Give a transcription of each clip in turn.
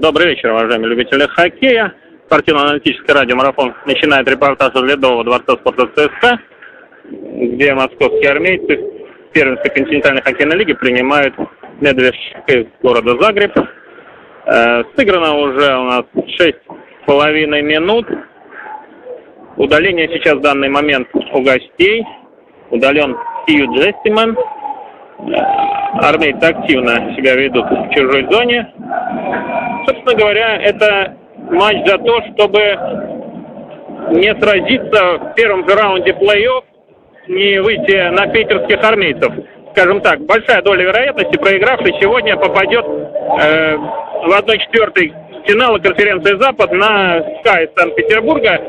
Добрый вечер, уважаемые любители хоккея. Спортивно-аналитическое радио «Марафон» начинает репортаж из Ледового дворца спорта ЦСКА, где московские армейцы в континентальной хоккейной лиги принимают Медвежчик из города Загреб. Э, сыграно уже у нас шесть с половиной минут. Удаление сейчас в данный момент у гостей. Удален Стью Джестиман. Армейцы активно себя ведут в чужой зоне. Собственно говоря, это матч за то, чтобы не сразиться в первом же раунде плей-офф, не выйти на питерских армейцев. Скажем так, большая доля вероятности, проигравший сегодня попадет э, в 1-4 финала конференции «Запад» на Sky Санкт-Петербурга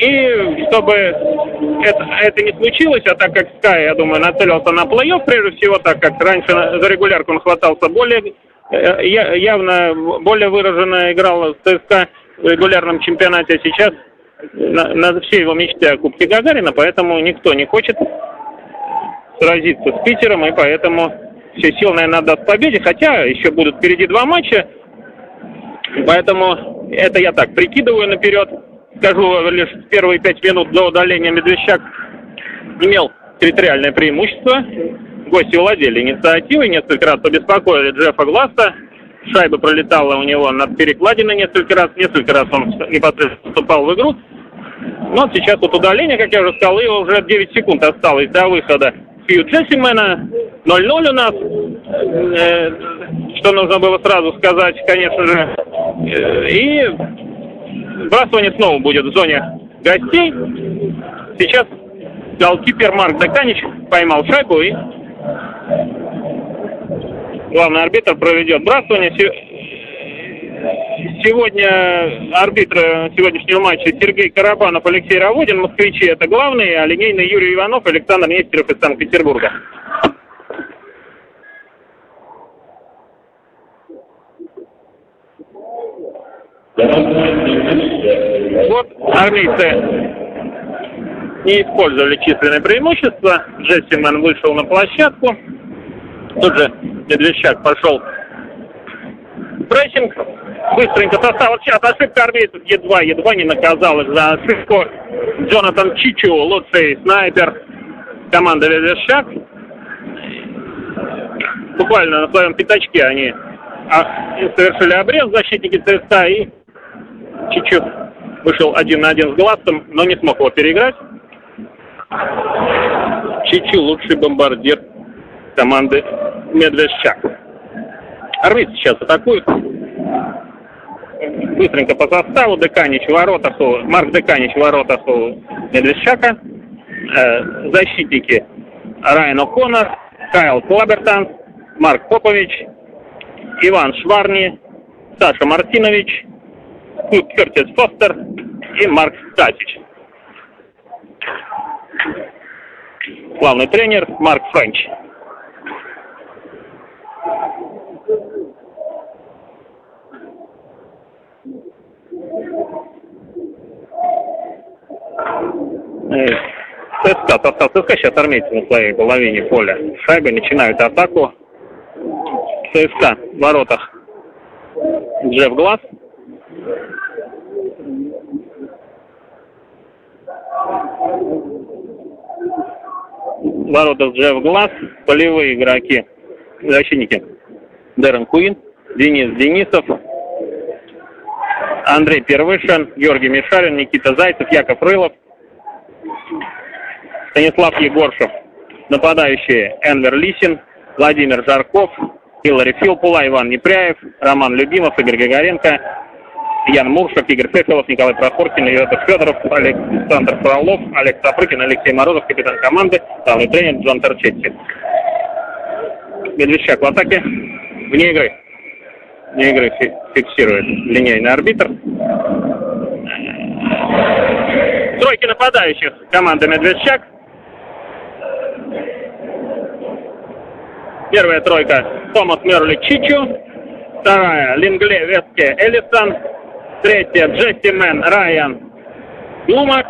и чтобы это, это не случилось, а так как Sky, я думаю, нацелился на плей-офф, прежде всего, так как раньше за регулярку он хватался более э, явно более выраженно играл в ЦСКА в регулярном чемпионате, а сейчас на, на все его мечты о Кубке Гагарина, поэтому никто не хочет сразиться с Питером, и поэтому все сил, наверное, отдаст победе, хотя еще будут впереди два матча, поэтому это я так прикидываю наперед. Скажу лишь первые пять минут до удаления Медвещак имел территориальное преимущество. Гости владели инициативой, несколько раз побеспокоили Джеффа Гласса. Шайба пролетала у него над перекладиной несколько раз, несколько раз он непосредственно вступал в игру. Но сейчас вот удаление, как я уже сказал, и уже 9 секунд осталось до выхода Фью Джессимена. 0-0 у нас. Э, что нужно было сразу сказать, конечно же. Э, и Сбрасывание снова будет в зоне гостей. Сейчас голкипер Марк Даканич поймал шайбу и главный арбитр проведет сбрасывание. Сегодня арбитры сегодняшнего матча Сергей Карабанов, Алексей Раводин, москвичи это главные, а линейный Юрий Иванов, Александр Нестеров из Санкт-Петербурга. Вот армейцы не использовали численное преимущество. Джессиман вышел на площадку. Тут же Медвещак пошел прессинг. Быстренько состав. Сейчас ошибка армейцев едва, едва не наказал за ошибку. Джонатан Чичу, лучший снайпер команды Медвещак. Буквально на своем пятачке они а, совершили обрез защитники ЦСКА и Чичу вышел один на один с Гластом, но не смог его переиграть. Чичу лучший бомбардир команды Медвежчак. Армейцы сейчас атакуют. Быстренько по составу. Деканич в воротах у... Марк Деканич в воротах у Медвежчака. Э, защитники Райан О'Коннор, Кайл Клабертанс, Марк Попович, Иван Шварни, Саша Мартинович, Кертис Фостер и Марк Статич. Главный тренер Марк Френч. ЦСКА, состав ЦСКА сейчас армейцы на своей половине поля. Шайбы начинают атаку. ЦСКА в воротах. Джефф Глаз. Воротах Джефф Глаз, полевые игроки, защитники. Дэрон Куин, Денис Денисов, Андрей Первышин, Георгий Мишарин, Никита Зайцев, Яков Рылов, Станислав Егоршев, нападающие Энвер Лисин, Владимир Жарков, Хиллари Филпула, Иван Непряев, Роман Любимов, Игорь Григоренко, Ян Муршев, Игорь Фефилов, Николай Прохоркин, Иватов Федоров, Александр Фролов, Олег Сапрыкин, Алексей Морозов, капитан команды, главный тренер Джон Торчетти. Медведчак в атаке, вне игры. Вне игры фиксирует линейный арбитр. Тройки нападающих команды Медведчак. Первая тройка Томас Мерли Чичу. Вторая Лингле Веске Элисон. Третья Джесси Мэн Райан Блумак.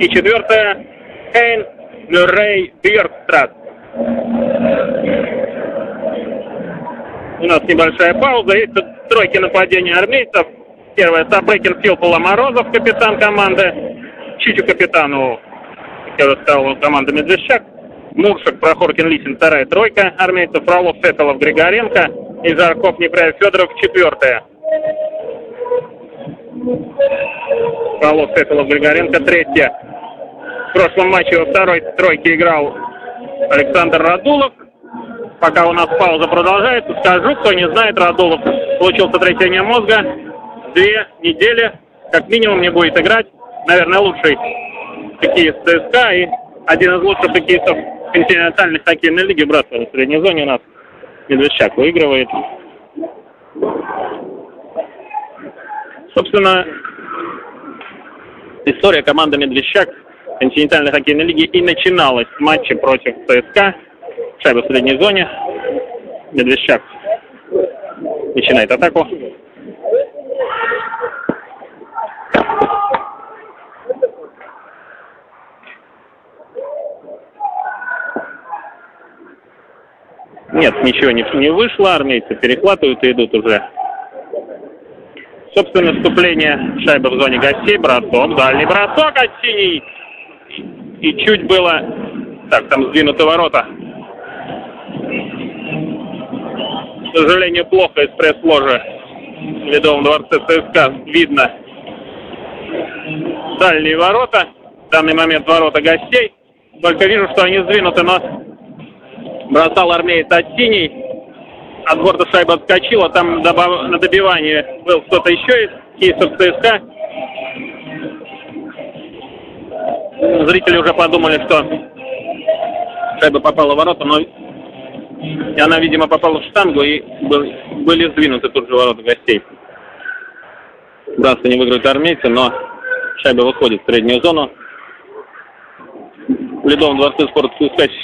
И четвертая Хейн Мюррей Бьеркстрат. У нас небольшая пауза. Есть тройки нападения армейцев. Первое Сабрыкин Филпола Морозов, капитан команды. Чичу капитану, как я уже сказал, команда Медвежчак. Муршик, Прохоркин, Лисин, вторая тройка армейцев. Фролов, Сетолов, Григоренко. И Жарков, Неправев, Федоров, четвертая. Фролов, Сетолов, Григоренко, третья. В прошлом матче во второй тройке играл Александр Радулов. Пока у нас пауза продолжается, скажу, кто не знает, Радулов получил сотрясение мозга. Две недели, как минимум, не будет играть. Наверное, лучший хоккеист ЦСКА и один из лучших хоккеистов континентальной хоккейной лиги бросил в средней зоне у нас. Медведчак выигрывает. Собственно, история команды Медведчак континентальной хоккейной лиги и начиналась в матче против ЦСКА. Шайба в средней зоне. Медведчак начинает атаку. Нет, ничего не, не вышло, армейцы перехватывают и идут уже. Собственно, вступление шайбы в зоне гостей, бросок, дальний бросок от синий. И чуть было... Так, там сдвинуты ворота. К сожалению, плохо из пресс-ложи в Ледовом дворце ЦСКА видно дальние ворота. В данный момент ворота гостей. Только вижу, что они сдвинуты, но бросал армеец от синий. От борта шайба отскочила, там на добивании был кто-то еще из кейсов ЦСКА. Зрители уже подумали, что шайба попала в ворота, но и она, видимо, попала в штангу и был, были сдвинуты тут же ворота гостей. Братство не выиграют армейцы, но шайба выходит в среднюю зону. В Ледовом дворце спорта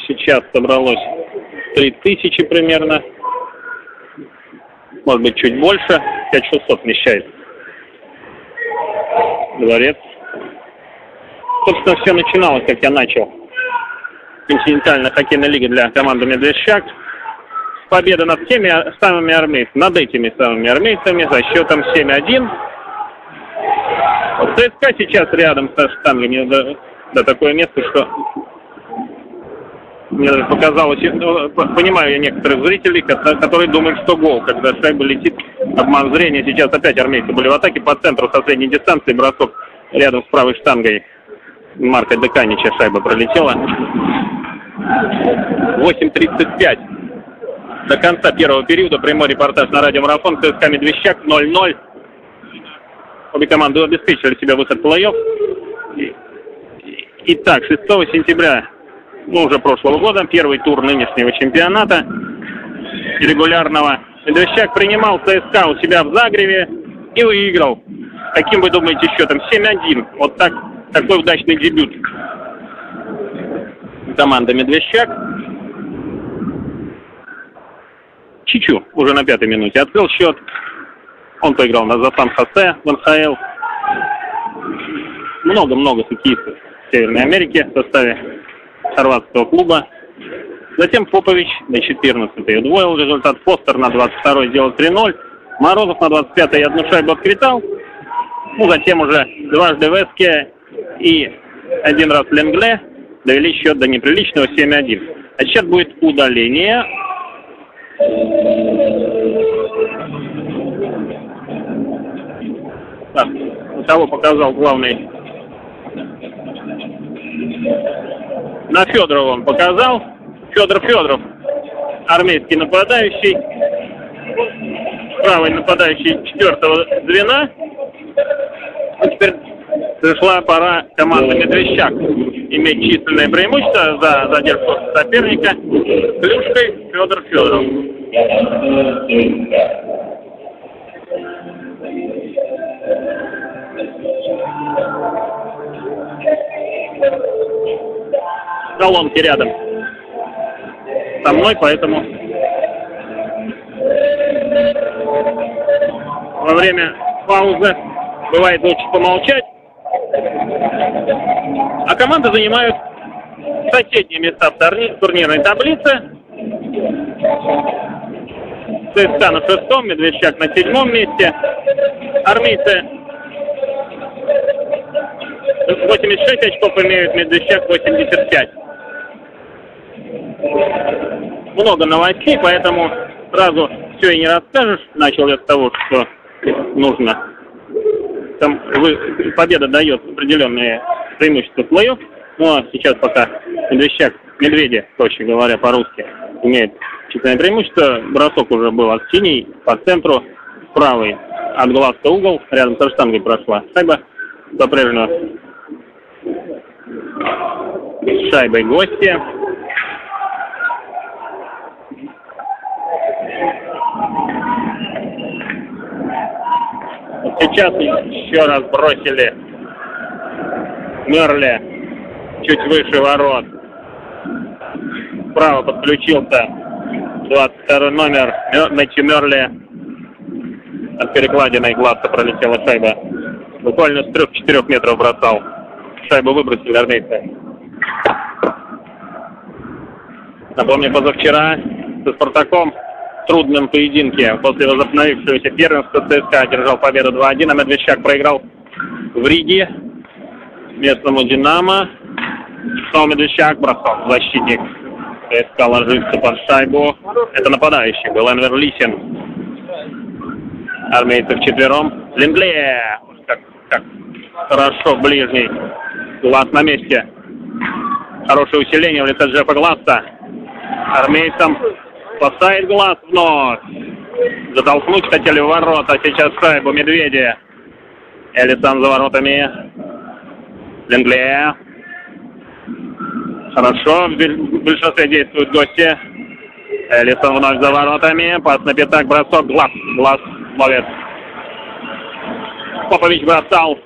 сейчас собралось 3000 примерно. Может быть, чуть больше. 5600 вмещает дворец. Собственно, все начиналось, как я начал. Континентальная хоккейная лига для команды «Медвежчак». Победа над всеми самыми армейцами, над этими самыми армейцами за счетом 7-1. ЦСКА сейчас рядом со штангами, да, да, такое место, что мне даже показалось, ну, понимаю я некоторых зрителей, которые думают, что гол, когда шайба летит, обман зрения. Сейчас опять армейцы были в атаке по центру со средней дистанции, бросок рядом с правой штангой Марка Деканича шайба пролетела. 8.35 до конца первого периода. Прямой репортаж на радиомарафон ЦСКА Медвещак 0-0. Обе команды обеспечили себя выход плей-офф. Итак, 6 сентября ну, уже прошлого года, первый тур нынешнего чемпионата регулярного. Медвежчак принимал ЦСКА у себя в Загреве и выиграл. Каким вы думаете счетом? 7-1. Вот так, такой удачный дебют команда Медвежчак. Чичу уже на пятой минуте открыл счет. Он поиграл на Засан Хосе в НХЛ. Много-много хоккеистов в Северной Америке в составе хорватского клуба. Затем Попович на 14-й удвоил результат. Фостер на 22-й сделал 3-0. Морозов на 25-й одну шайбу откритал. Ну, затем уже дважды Веске и один раз Ленгле довели счет до неприличного 7-1. А сейчас будет удаление. Так, того показал главный на Федорова он показал. Федор Федоров, армейский нападающий, правый нападающий четвертого звена. А теперь пришла пора команды Медвещак иметь численное преимущество за задержку соперника. Клюшкой Федор Федоров. Колонки рядом со мной, поэтому во время паузы бывает лучше помолчать. А команды занимают соседние места в турнирной таблице. ЦСКА на шестом, Медведчак на седьмом месте. Армейцы 86 очков имеют, Медведчак 85. Много новостей, поэтому сразу все и не расскажешь. Начал я с того, что нужно. Там победа дает определенные преимущества в плей-офф. Ну а сейчас пока Медведчак, Медведи, точно говоря по-русски, имеет численное преимущество. Бросок уже был от синий по центру, правый от глазка угол, рядом со штангой прошла шайба по-прежнему шайбой гости. Сейчас еще раз бросили Мерли чуть выше ворот. Справа подключился 22 номер Мэтью Мерли. От перекладиной гладко пролетела шайба. Буквально с 3-4 метров бросал. Шайбу выбросили армейцы. Напомню, позавчера со Спартаком трудном поединке после возобновившегося первенства ЦСКА одержал победу 2-1, а Медведчак проиграл в Риге местному «Динамо». Снова Медведчак, бросок, защитник. ЦСКА ложится под шайбу. Это нападающий был Энвер Лисин. Армейцев четвером. Линдле! Как, как хорошо, ближний. Глаз на месте. Хорошее усиление в лице Джеффа Гласса. Армейцам спасает глаз вновь. Затолкнуть хотели в ворота. Сейчас шайбу Медведи. Элисон за воротами. Ленгле. Хорошо. В большинстве действуют гости. Элисон вновь за воротами. Пас на пятак. Бросок. Глаз. Глаз ловит. Попович бросал.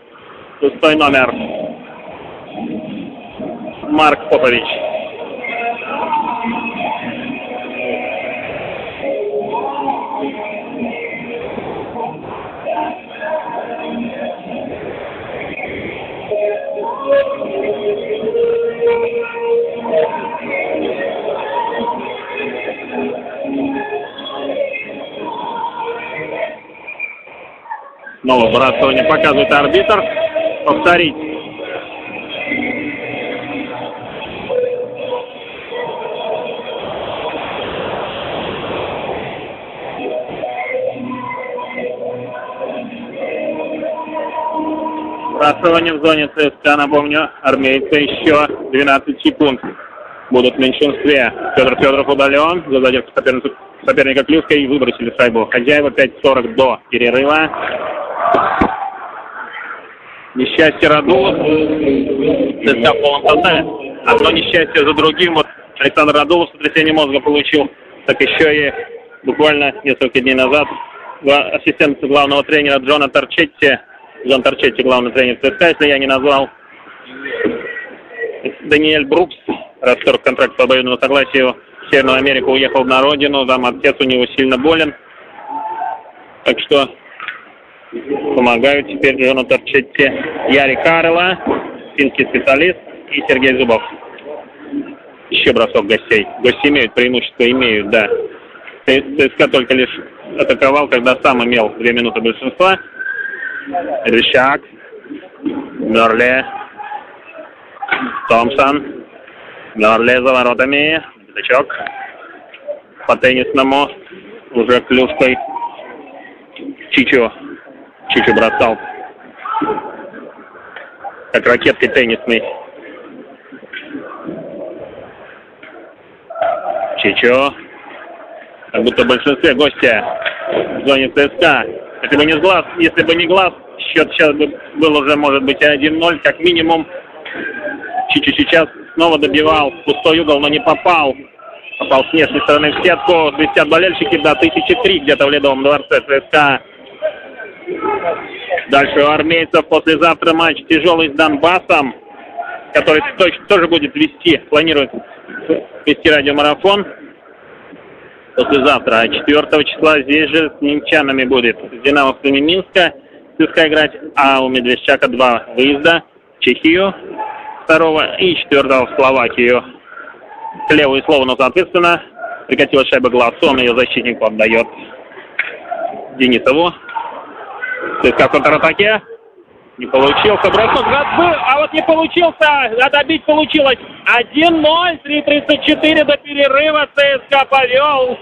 Шестой номер. Марк Попович. Снова бросание показывает арбитр. Повторить. Бросание в зоне ЦСКА, напомню, армейцы еще 12 секунд будут в меньшинстве. Федор Федоров удален, за задержку соперника, соперника Клюска и выбросили шайбу. Хозяева 5.40 до перерыва. Несчастье Радулов. ЦСКА в полном составе. Одно несчастье за другим. Вот Александр Радулов сотрясение мозга получил. Так еще и буквально несколько дней назад ассистент главного тренера Джона Торчетти, Джон Торчетти, главный тренер ЦСКА, если я не назвал, Даниэль Брукс, расторг контракт по обоюдному согласию в Северную Америку, уехал на родину, там отец у него сильно болен. Так что помогают теперь Джону Торчетти Яри Карла, финский специалист, и Сергей Зубов. Еще бросок гостей. Гости имеют преимущество, имеют, да. ЦСКА только лишь атаковал, когда сам имел две минуты большинства. Рещак, Мерле, Томпсон, Мерле за воротами, Пятачок по теннисному, уже клюшкой. Чичо Чичо бросал. Как ракеткой теннисной. Чичо. Как будто в большинстве гостя в зоне ЦСКА. Если бы не глаз, если бы не глаз, счет сейчас бы был уже, может быть, 1-0, как минимум. Чичо сейчас снова добивал пустой угол, но не попал. Попал с внешней стороны в сетку. Свистят болельщики до тысячи три где-то в Ледовом дворце ЦСКА. Дальше у армейцев послезавтра матч тяжелый с Донбассом, который тоже будет вести, планирует вести радиомарафон послезавтра. А 4 числа здесь же с немчанами будет с динамовцами Минска ЦСКА играть, а у Медведчака два выезда в Чехию 2 и 4 в Словакию. К левую словно, соответственно, прикатила шайба Глаз, он ее защитнику отдает. Денисову. ЦСКА в контратаке. Не получился бросок. А вот не получился. А добить получилось. 1-0. 3.34 до перерыва. ЦСКА повел.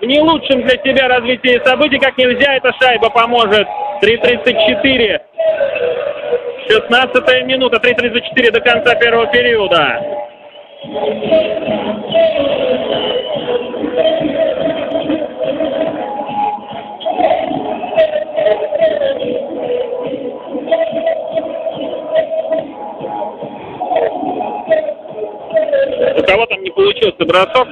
В не лучшем для себя развитии событий. Как нельзя эта шайба поможет. 3.34. 16 минута. 3.34 до конца первого периода. Бросок?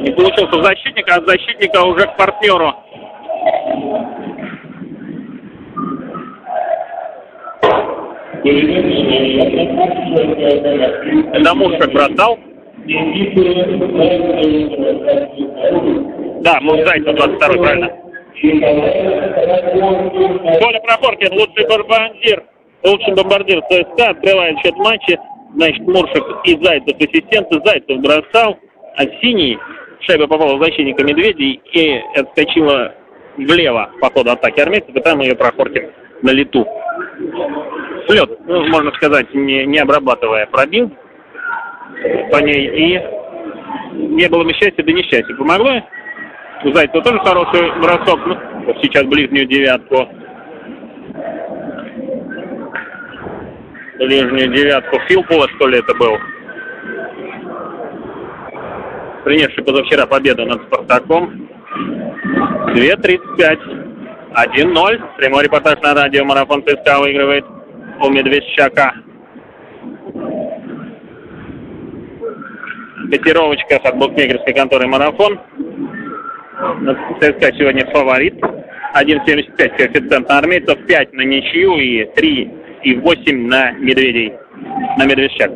Не получился у защитника, а от защитника уже к партнеру. Это муж как бросал? Да, муж Зайцев 22 правильно. Коля Прохоркин, лучший бомбардир, лучший бомбардир ЦСКА, открывает счет матча. Значит, Муршик и Зайцев ассистенты. Зайцев бросал, а синий шайба попала в защитника Медведей и отскочила влево по ходу атаки армейцев, и там ее Прохоркин на лету. Слет, ну, можно сказать, не, не обрабатывая, пробил по ней, и не было бы счастья, да несчастья. Помогло у Зайцева тоже хороший бросок. Ну, сейчас ближнюю девятку. Ближнюю девятку. Филпова, что ли, это был? Принесший позавчера победу над Спартаком. 2.35. 1-0. Прямой репортаж на радио. Марафон ЦСКА выигрывает у Медведчака. Котировочка от букмекерской конторы «Марафон». ЦСКА сегодня фаворит. 1,75 коэффициент на армейцев, 5 на ничью и 3 и 8 на медведей, на медвежчак.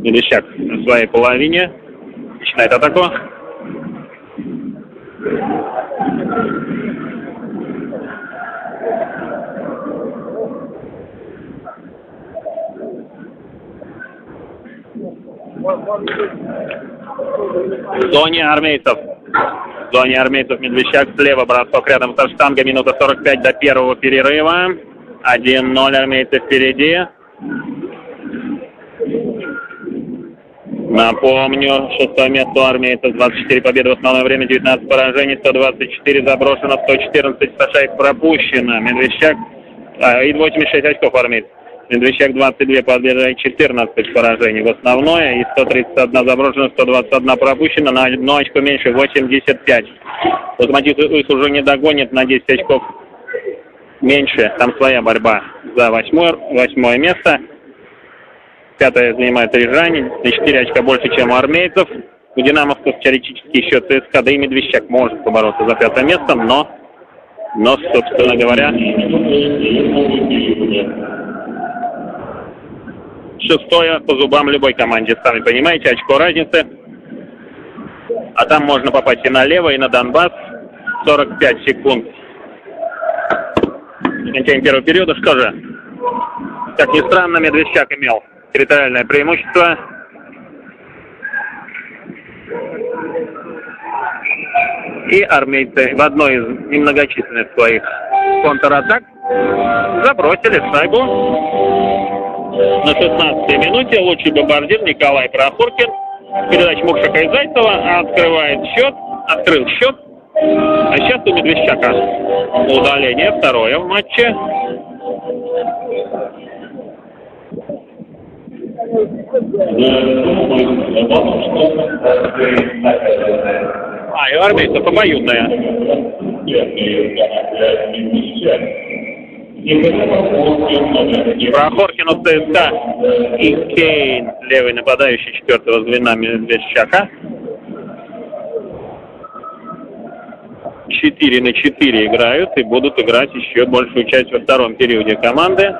Медвежчак на своей половине. Начинает атаку. В армейцев. Зоне армейцев Медвещак слева бросок рядом со штангой. Минута 45 до первого перерыва. 1-0 армейцы впереди. Напомню, шестое место у армейцев, 24 победы в основное время, 19 поражений, 124 заброшено, 114 шайб пропущено. Медвещак а, и 86 очков армейцев. Медвещак 22 победы, 14 поражений в основное, и 131 заброшена, 121 пропущена, на одно очко меньше, 85. Локомотив их уже не догонит на 10 очков меньше, там своя борьба за восьмое, восьмое место. Пятое занимает Рижане, на 4 очка больше, чем у армейцев. У динамовцев теоретически еще ЦСКА, да и Медвещак может побороться за пятое место, но, но собственно говоря, шестое по зубам любой команде, сами понимаете, очко разницы. А там можно попасть и налево, и на Донбасс. 45 секунд. Окончание первого периода. Что же, как ни странно, Медвещак имел территориальное преимущество. И армейцы в одной из немногочисленных своих контратак забросили шайбу на 16-й минуте лучший бомбардир Николай Прохоркин. Передача Мукшака и Зайцева открывает счет, открыл счет. А сейчас у Медвещака удаление второе в матче. А, и армейцев обоюдная. Прохоркин у ЦСКА и Кейн, левый нападающий четвертого звена Медведчака. 4 на 4 играют и будут играть еще большую часть во втором периоде команды.